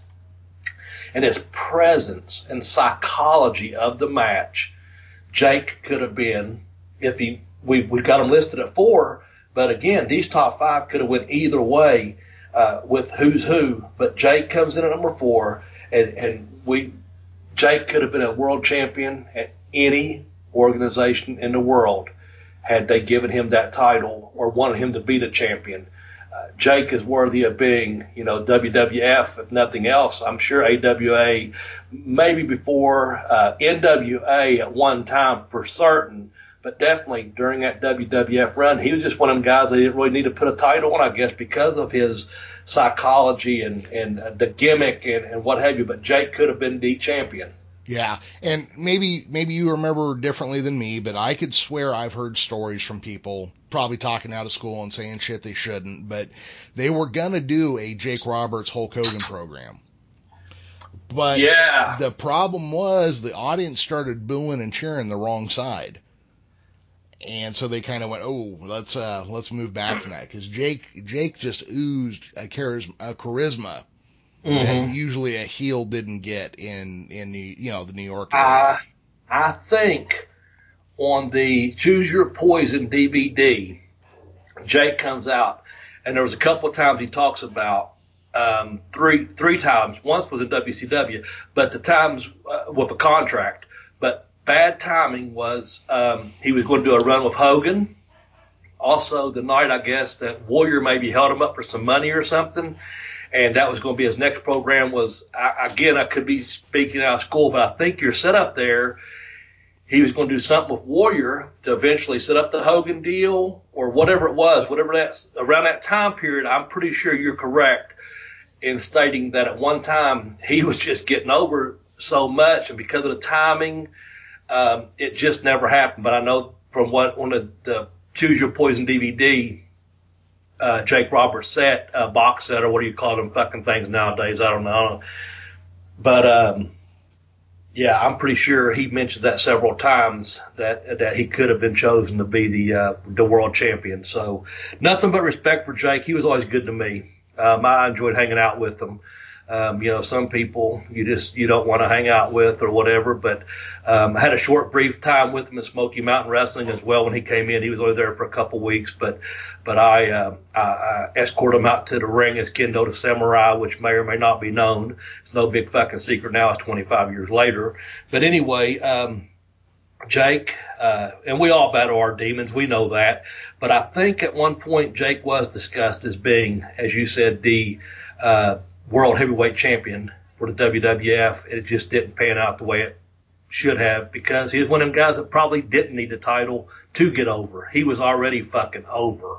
and his presence and psychology of the match, Jake could have been if he we we got him listed at four. But again, these top five could have went either way uh, with who's who. But Jake comes in at number four, and and we Jake could have been a world champion at any organization in the world had they given him that title or wanted him to be the champion. Jake is worthy of being, you know, WWF if nothing else. I'm sure AWA, maybe before uh, NWA at one time for certain, but definitely during that WWF run, he was just one of them guys that didn't really need to put a title on, I guess, because of his psychology and and the gimmick and, and what have you. But Jake could have been the champion. Yeah, and maybe maybe you remember differently than me, but I could swear I've heard stories from people probably talking out of school and saying shit they shouldn't, but they were gonna do a Jake Roberts Hulk Hogan program. But Yeah. the problem was the audience started booing and cheering the wrong side. And so they kind of went, "Oh, let's uh let's move back from that cuz Jake Jake just oozed a charisma, a charisma that usually a heel didn't get in in New, you know the New York area. I I think on the Choose Your Poison DVD, Jake comes out, and there was a couple of times he talks about um, three three times. Once was in WCW, but the times uh, with a contract. But bad timing was um, he was going to do a run with Hogan. Also, the night I guess that Warrior maybe held him up for some money or something, and that was going to be his next program. Was I, again I could be speaking out of school, but I think you're set up there. He was going to do something with Warrior to eventually set up the Hogan deal or whatever it was, whatever that's around that time period. I'm pretty sure you're correct in stating that at one time he was just getting over so much, and because of the timing, um, it just never happened. But I know from what on the, the Choose Your Poison DVD, uh, Jake Roberts set, uh, box set, or what do you call them fucking things nowadays? I don't know. But, um, yeah, I'm pretty sure he mentions that several times that that he could have been chosen to be the uh, the world champion. So nothing but respect for Jake. He was always good to me. Um, I enjoyed hanging out with him. Um, you know, some people you just you don't want to hang out with or whatever. But um, I had a short, brief time with him in Smoky Mountain Wrestling as well. When he came in, he was only there for a couple weeks, but but I, uh, I, I escorted him out to the ring as Kendo the Samurai, which may or may not be known. It's no big fucking secret now. It's 25 years later. But anyway, um, Jake, uh, and we all battle our demons, we know that. But I think at one point Jake was discussed as being, as you said, the uh, world heavyweight champion for the WWF. It just didn't pan out the way it should have because he was one of them guys that probably didn't need the title to get over. He was already fucking over.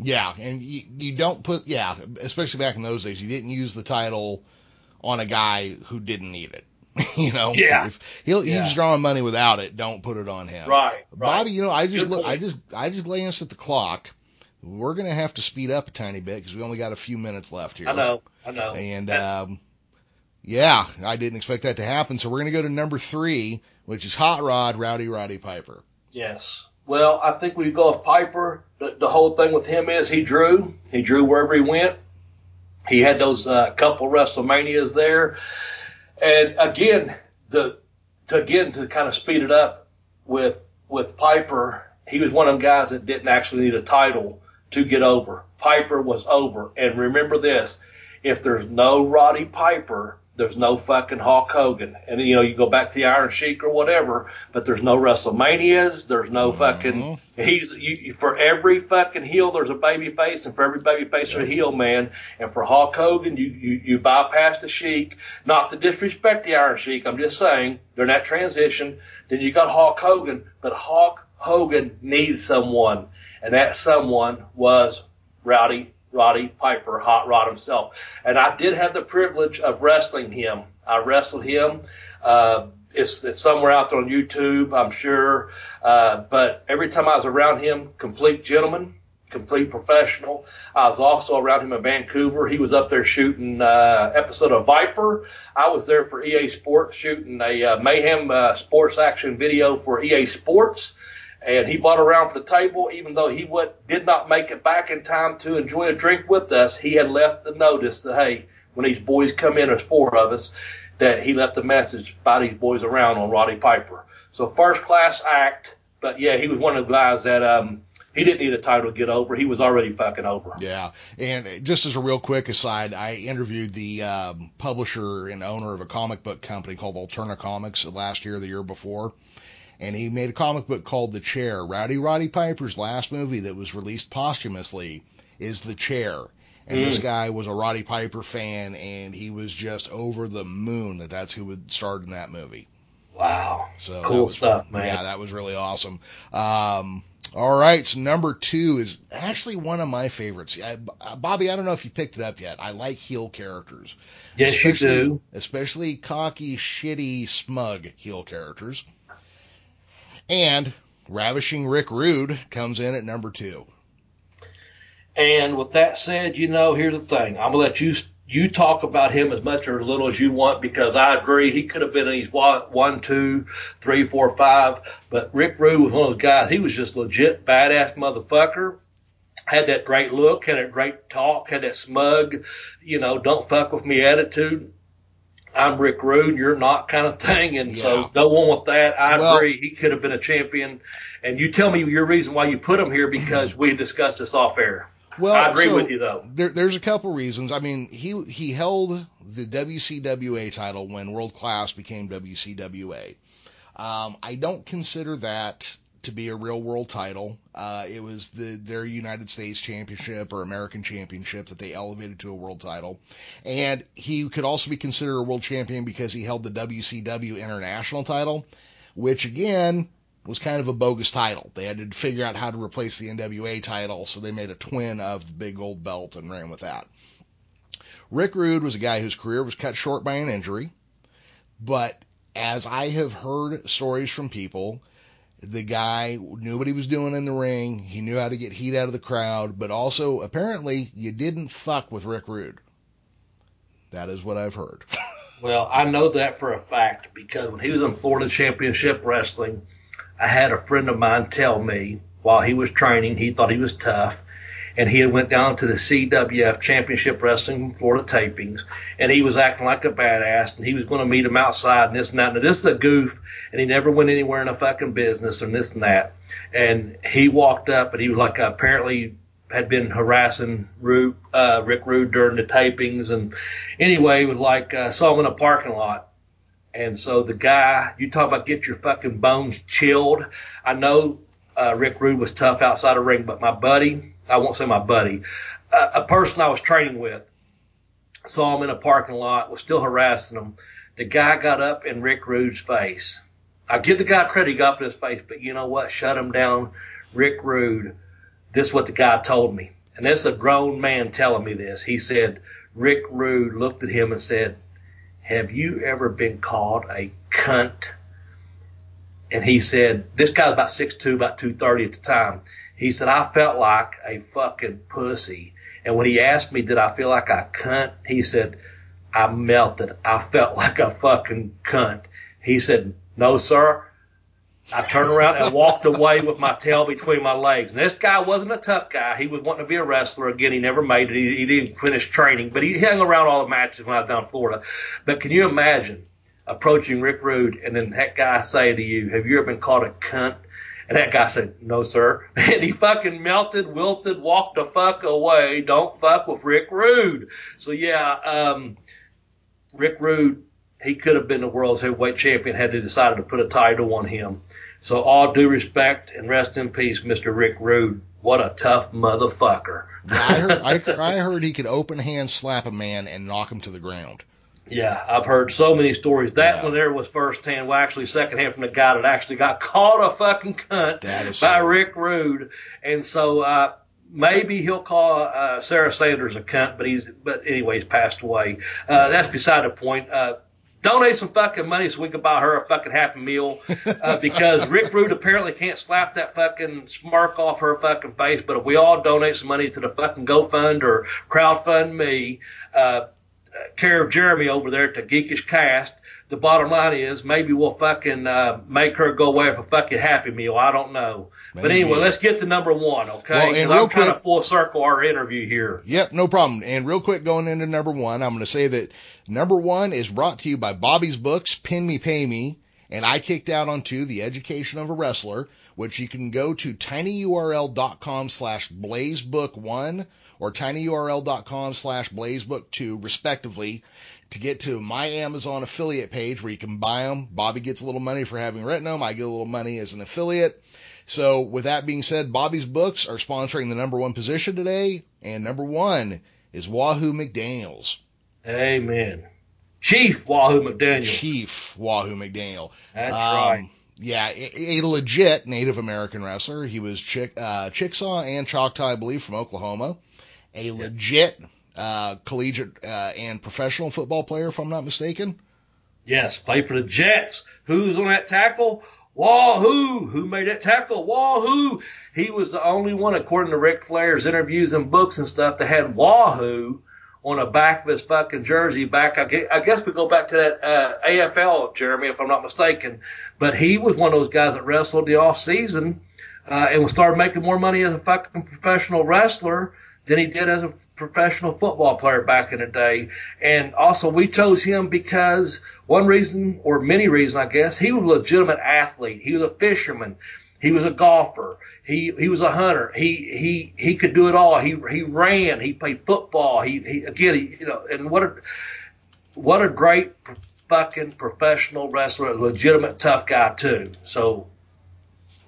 Yeah, and you, you don't put yeah, especially back in those days, you didn't use the title on a guy who didn't need it. you know, Yeah. if he'll, Yeah. was drawing money without it. Don't put it on him. Right, right. Bobby, you know, I just Good look, I just, I just glanced at the clock. We're gonna have to speed up a tiny bit because we only got a few minutes left here. I know, I know. And um, yeah, I didn't expect that to happen. So we're gonna go to number three, which is Hot Rod Rowdy Roddy Piper. Yes. Well, I think we go with Piper. The, the whole thing with him is he drew. He drew wherever he went. He had those uh, couple WrestleManias there, and again, the to again to kind of speed it up with with Piper, he was one of them guys that didn't actually need a title to get over. Piper was over, and remember this: if there's no Roddy Piper, there's no fucking Hulk Hogan. And you know, you go back to the Iron Sheik or whatever, but there's no WrestleManias, there's no mm-hmm. fucking he's you, for every fucking heel there's a baby face, and for every baby face there's a heel man. And for Hulk Hogan, you you you bypass the Sheik, not to disrespect the Iron Sheik. I'm just saying during that transition, then you got Hulk Hogan, but Hulk Hogan needs someone, and that someone was Rowdy Roddy Piper, Hot Rod himself. And I did have the privilege of wrestling him. I wrestled him. Uh, it's, it's somewhere out there on YouTube, I'm sure. Uh, but every time I was around him, complete gentleman, complete professional. I was also around him in Vancouver. He was up there shooting uh, episode of Viper. I was there for EA Sports shooting a uh, Mayhem uh, sports action video for EA Sports and he bought around for the table. Even though he would, did not make it back in time to enjoy a drink with us, he had left the notice that hey, when these boys come in, there's four of us, that he left a message by these boys around on Roddy Piper. So first class act, but yeah, he was one of the guys that um he didn't need a title to get over. He was already fucking over. Yeah, and just as a real quick aside, I interviewed the um, publisher and owner of a comic book company called Alterna Comics last year, the year before, and he made a comic book called The Chair. Rowdy Roddy Piper's last movie that was released posthumously is The Chair. And this guy was a Roddy Piper fan, and he was just over the moon that that's who would start in that movie. Wow. So Cool stuff, man. Yeah, that was really awesome. Um, all right, so number two is actually one of my favorites. I, Bobby, I don't know if you picked it up yet. I like heel characters. Yes, you do. Especially cocky, shitty, smug heel characters. And Ravishing Rick Rude comes in at number two. And with that said, you know, here's the thing. I'm gonna let you you talk about him as much or as little as you want because I agree he could have been in these one, two, three, four, five. But Rick Rude was one of those guys. He was just legit badass motherfucker. Had that great look, had that great talk, had that smug, you know, don't fuck with me attitude. I'm Rick Rude, you're not kind of thing. And Yeah. so go on with that. I Well- agree. He could have been a champion. And you tell me your reason why you put him here because we discussed this off air. Well, I agree so with you though. There, there's a couple reasons. I mean, he he held the WCWA title when World Class became WCWA. Um, I don't consider that to be a real world title. Uh, it was the their United States Championship or American Championship that they elevated to a world title, and he could also be considered a world champion because he held the WCW International title, which again was kind of a bogus title. They had to figure out how to replace the NWA title, so they made a twin of the big gold belt and ran with that. Rick Rude was a guy whose career was cut short by an injury, but as I have heard stories from people, the guy knew what he was doing in the ring. He knew how to get heat out of the crowd, but also apparently you didn't fuck with Rick Rude. That is what I've heard. Well, I know that for a fact because when he was in Florida Championship Wrestling, I had a friend of mine tell me while he was training, he thought he was tough, and he had went down to the CWF Championship Wrestling Florida tapings, and he was acting like a badass, and he was going to meet him outside and this and that. Now this is a goof, and he never went anywhere in a fucking business and this and that. And he walked up, and he was like apparently had been harassing Rude, uh, Rick Rude during the tapings, and anyway, was like uh, saw him in a parking lot, And so the guy, you talk about get your fucking bones chilled. I know uh, Rick Rude was tough outside the ring, but my buddy, I won't say my buddy, uh, a person I was training with, saw him in a parking lot, was still harassing him. The guy got up in Rick Rude's face. I give the guy credit, he got up in his face, but you know what? Shut him down. Rick Rude, this is what the guy told me. And this is a grown man telling me this. He said, Rick Rude looked at him and said, have you ever been called a cunt? And he said, this guy's about 6'2", about 230 at the time. He said, I felt like a fucking pussy. And when he asked me, did I feel like a cunt? He said, I melted. I felt like a fucking cunt. He said, no, sir. I turned around and walked away with my tail between my legs. And this guy wasn't a tough guy. He was wanting to be a wrestler. Again, he never made it. He, he didn't finish training, but he hung around all the matches when I was down in Florida. But can you imagine approaching Rick Rude and then that guy say to you, have you ever been called a cunt? And that guy said, no, sir. And he fucking melted, wilted, walked the fuck away. Don't fuck with Rick Rude. So yeah, um, Rick Rude, he could have been the world's heavyweight champion had they decided to put a title on him. So all due respect and rest in peace, Mr. Rick Rude. What a tough motherfucker. I heard, I, I heard he could open hand slap a man and knock him to the ground. Yeah, I've heard so many stories. That Yeah. one there was first hand. Well, actually, second hand from the guy that actually got caught a fucking cunt by so- Rick Rude. And so, uh, maybe he'll call, uh, Sarah Sanders a cunt, but he's, but anyway, he's passed away. Uh, that's beside the point. Uh, donate some fucking money so we can buy her a fucking happy meal, uh, because Rick Rude apparently can't slap that fucking smirk off her fucking face. But if we all donate some money to the fucking GoFund or crowdfund me, uh, care of Jeremy over there at the Geekish Cast. The bottom line is maybe we'll fucking uh, make her go away with a fucking Happy Meal. I don't know. But anyway, let's get to number one, okay? Well, and I'm trying quick- to full circle our interview here. Yep, no problem. And real quick, going into number one, I'm going to say that number one is brought to you by Bobby's Books, Pin Me Pay Me, and I kicked out on two, The Education of a Wrestler, which you can go to tinyurl.com slash blazebook1 or tinyurl.com slash blazebook2, respectively, to get to my Amazon affiliate page where you can buy them. Bobby gets a little money for having written them. I get a little money as an affiliate. So with that being said, Bobby's Books are sponsoring the number one position today, and number one is Wahoo McDaniels, Amen. Chief Wahoo McDaniel. Chief Wahoo McDaniel. That's Um, right. Yeah, a, a legit Native American wrestler. He was Chick, uh, Chickasaw and Choctaw, I believe, from Oklahoma. A legit uh, collegiate uh, and professional football player, if I'm not mistaken. Yes, play for the Jets. Who's on that tackle? Wahoo! Who made that tackle? Wahoo! He was the only one, according to Ric Flair's interviews and books and stuff, that had Wahoo on the back of his fucking jersey. Back, I guess we go back to that uh, AFL, Jeremy, if I'm not mistaken. But he was one of those guys that wrestled the off season uh, and started making more money as a fucking professional wrestler than he did as a professional football player back in the day. And also, we chose him because one reason, or many reasons, I guess, he was a legitimate athlete. He was a fisherman. He was a golfer. He he was a hunter. He he he could do it all. He he ran. He played football. He he again. He, you know, and what a what a great fucking professional wrestler, legitimate tough guy too. So.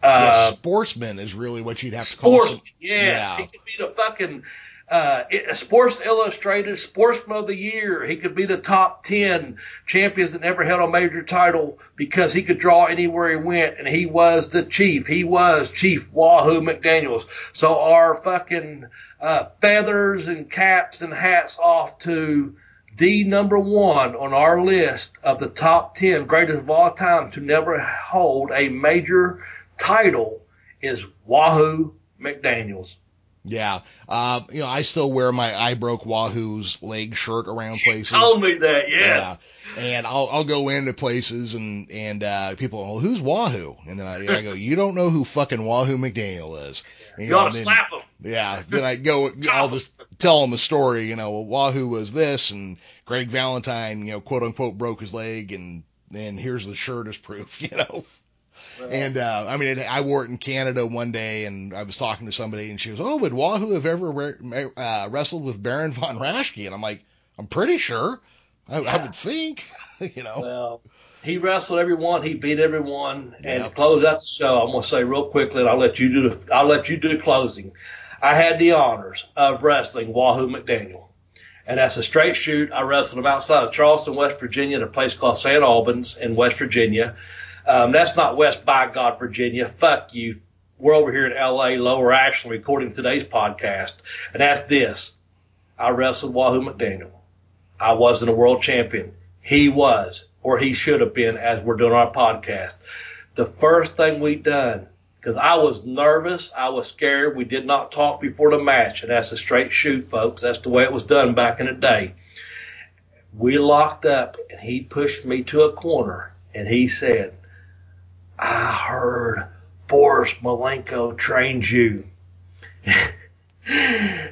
Uh, yeah, sportsman is really what you'd have to call Sports, him. yes, Yeah. he could be the fucking uh, Sports Illustrated Sportsman of the Year. He could be the top ten champions that never held a major title because he could draw anywhere he went, and he was the chief. He was Chief Wahoo McDaniel's. So our fucking uh, feathers and caps and hats off to the number one on our list of the top ten greatest of all time to never hold a major title is Wahoo McDaniels. Yeah. Uh, you know, I still wear my I broke Wahoo's leg shirt around places. Told me that, yes. Yeah. And I'll I'll go into places and and uh people, well, who's Wahoo? And then I, I go, you don't know who fucking Wahoo McDaniel is. And, You ought know, to and slap him. Yeah. Then I go, I'll just tell them a story. You know, well, Wahoo was this, and Greg Valentine, you know, quote unquote, broke his leg, and then here's the shirt as proof. You know. And uh, I mean, it, I wore it in Canada one day, and I was talking to somebody, and she goes, "Oh, would Wahoo have ever re- uh, wrestled with Baron von Raschke?" And I'm like, "I'm pretty sure." I, I would think, you know. Well, he wrestled everyone. He beat everyone. And to close out the show, I'm going to say real quickly, and I'll let you do the I'll let you do the closing. I had the honors of wrestling Wahoo McDaniel, and that's a straight shoot. I wrestled him outside of Charleston, West Virginia, at a place called St. Albans in West Virginia. Um, that's not West by God, Virginia. Fuck you. We're over here in L.A., Lower Ashland, recording today's podcast, and that's this. I wrestled Wahoo McDaniel. I wasn't a world champion. He was, or he should have been, as we're doing our podcast. The first thing we done, because I was nervous, I was scared. We did not talk before the match, and that's a straight shoot, folks. That's the way it was done back in the day. We locked up, and he pushed me to a corner, and he said, "I heard Boris Malenko trained you."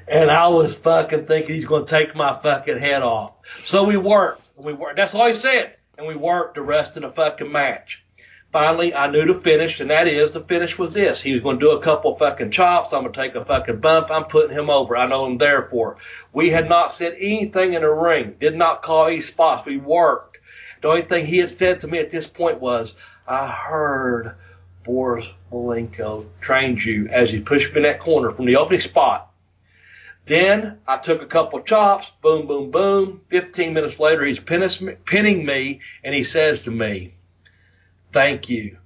and I was fucking thinking he's going to take my fucking head off. So we worked. We worked. That's all he said. And we worked the rest of the fucking match. Finally, I knew the finish, and that is the finish was this. He was going to do a couple fucking chops. I'm going to take a fucking bump. I'm putting him over. I know him there for. We had not said anything in the ring. Did not call any spots. We worked. The only thing he had said to me at this point was, I heard Boris Malenko trained you as he pushed me in that corner from the opening spot. Then I took a couple chops, boom, boom, boom. 15 minutes later, he's pinning me, and he says to me, Thank you.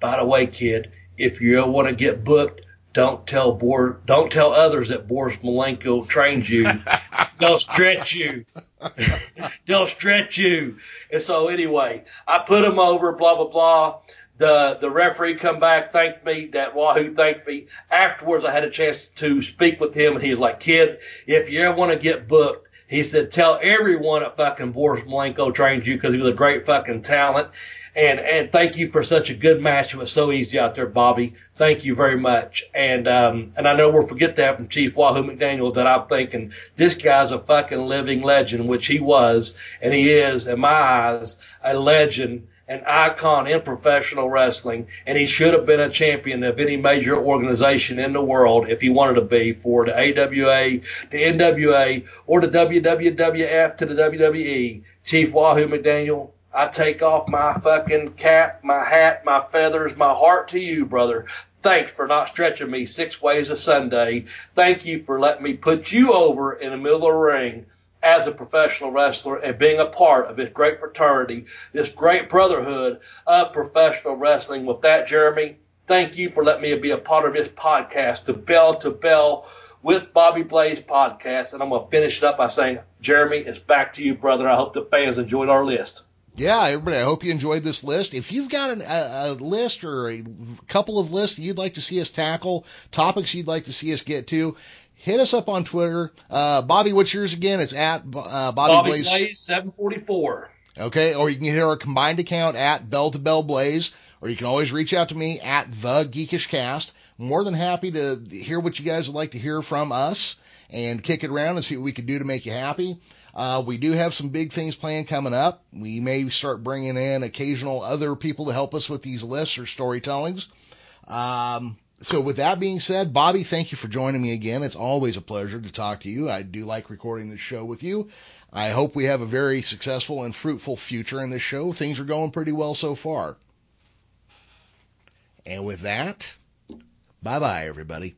By the way, kid, if you ever want to get booked, don't tell Bor- don't tell others that Boris Malenko trained you. They'll stretch you. They'll stretch you. And so anyway, I put him over, blah blah blah. The the referee come back, thanked me. That Wahoo thanked me. Afterwards, I had a chance to speak with him, and he was like, "Kid, if you ever want to get booked." He said, tell everyone at fucking Boris Malenko trained you because he was a great fucking talent. And, and thank you for such a good match. It was so easy out there, Bobby. Thank you very much. And, um, and I know we'll forget that from Chief Wahoo McDaniel that I'm thinking this guy's a fucking living legend, which he was, and he is, in my eyes, a legend an icon in professional wrestling, and he should have been a champion of any major organization in the world if he wanted to be for the AWA, the NWA, or the WWF to the WWE. Chief Wahoo McDaniel, I take off my fucking cap, my hat, my feathers, my heart to you, brother. Thanks for not stretching me six ways a Sunday. Thank you for letting me put you over in the middle of the ring as a professional wrestler and being a part of this great fraternity, this great brotherhood of professional wrestling. With that, Jeremy, thank you for letting me be a part of this podcast, the Bell to Bell with Bobby Blaze podcast. And I'm going to finish it up by saying, Jeremy, it's back to you, brother. I hope the fans enjoyed our list. Yeah, everybody, I hope you enjoyed this list. If you've got an, a, a list or a couple of lists that you'd like to see us tackle, topics you'd like to see us get to, hit us up on Twitter. Uh, Bobby, what's yours again? It's at uh, Bobby, Bobby Blaze. Blaze 744. Okay, or you can hit our combined account at Bell to Bell Blaze, or you can always reach out to me at the Geekish Cast. More than happy to hear what you guys would like to hear from us and kick it around and see what we can do to make you happy. Uh, we do have some big things planned coming up. We may start bringing in occasional other people to help us with these lists or storytellings. Um, so with that being said, Bobby, thank you for joining me again. It's always a pleasure to talk to you. I do like recording this show with you. I hope we have a very successful and fruitful future in this show. Things are going pretty well so far. And with that, bye bye, everybody.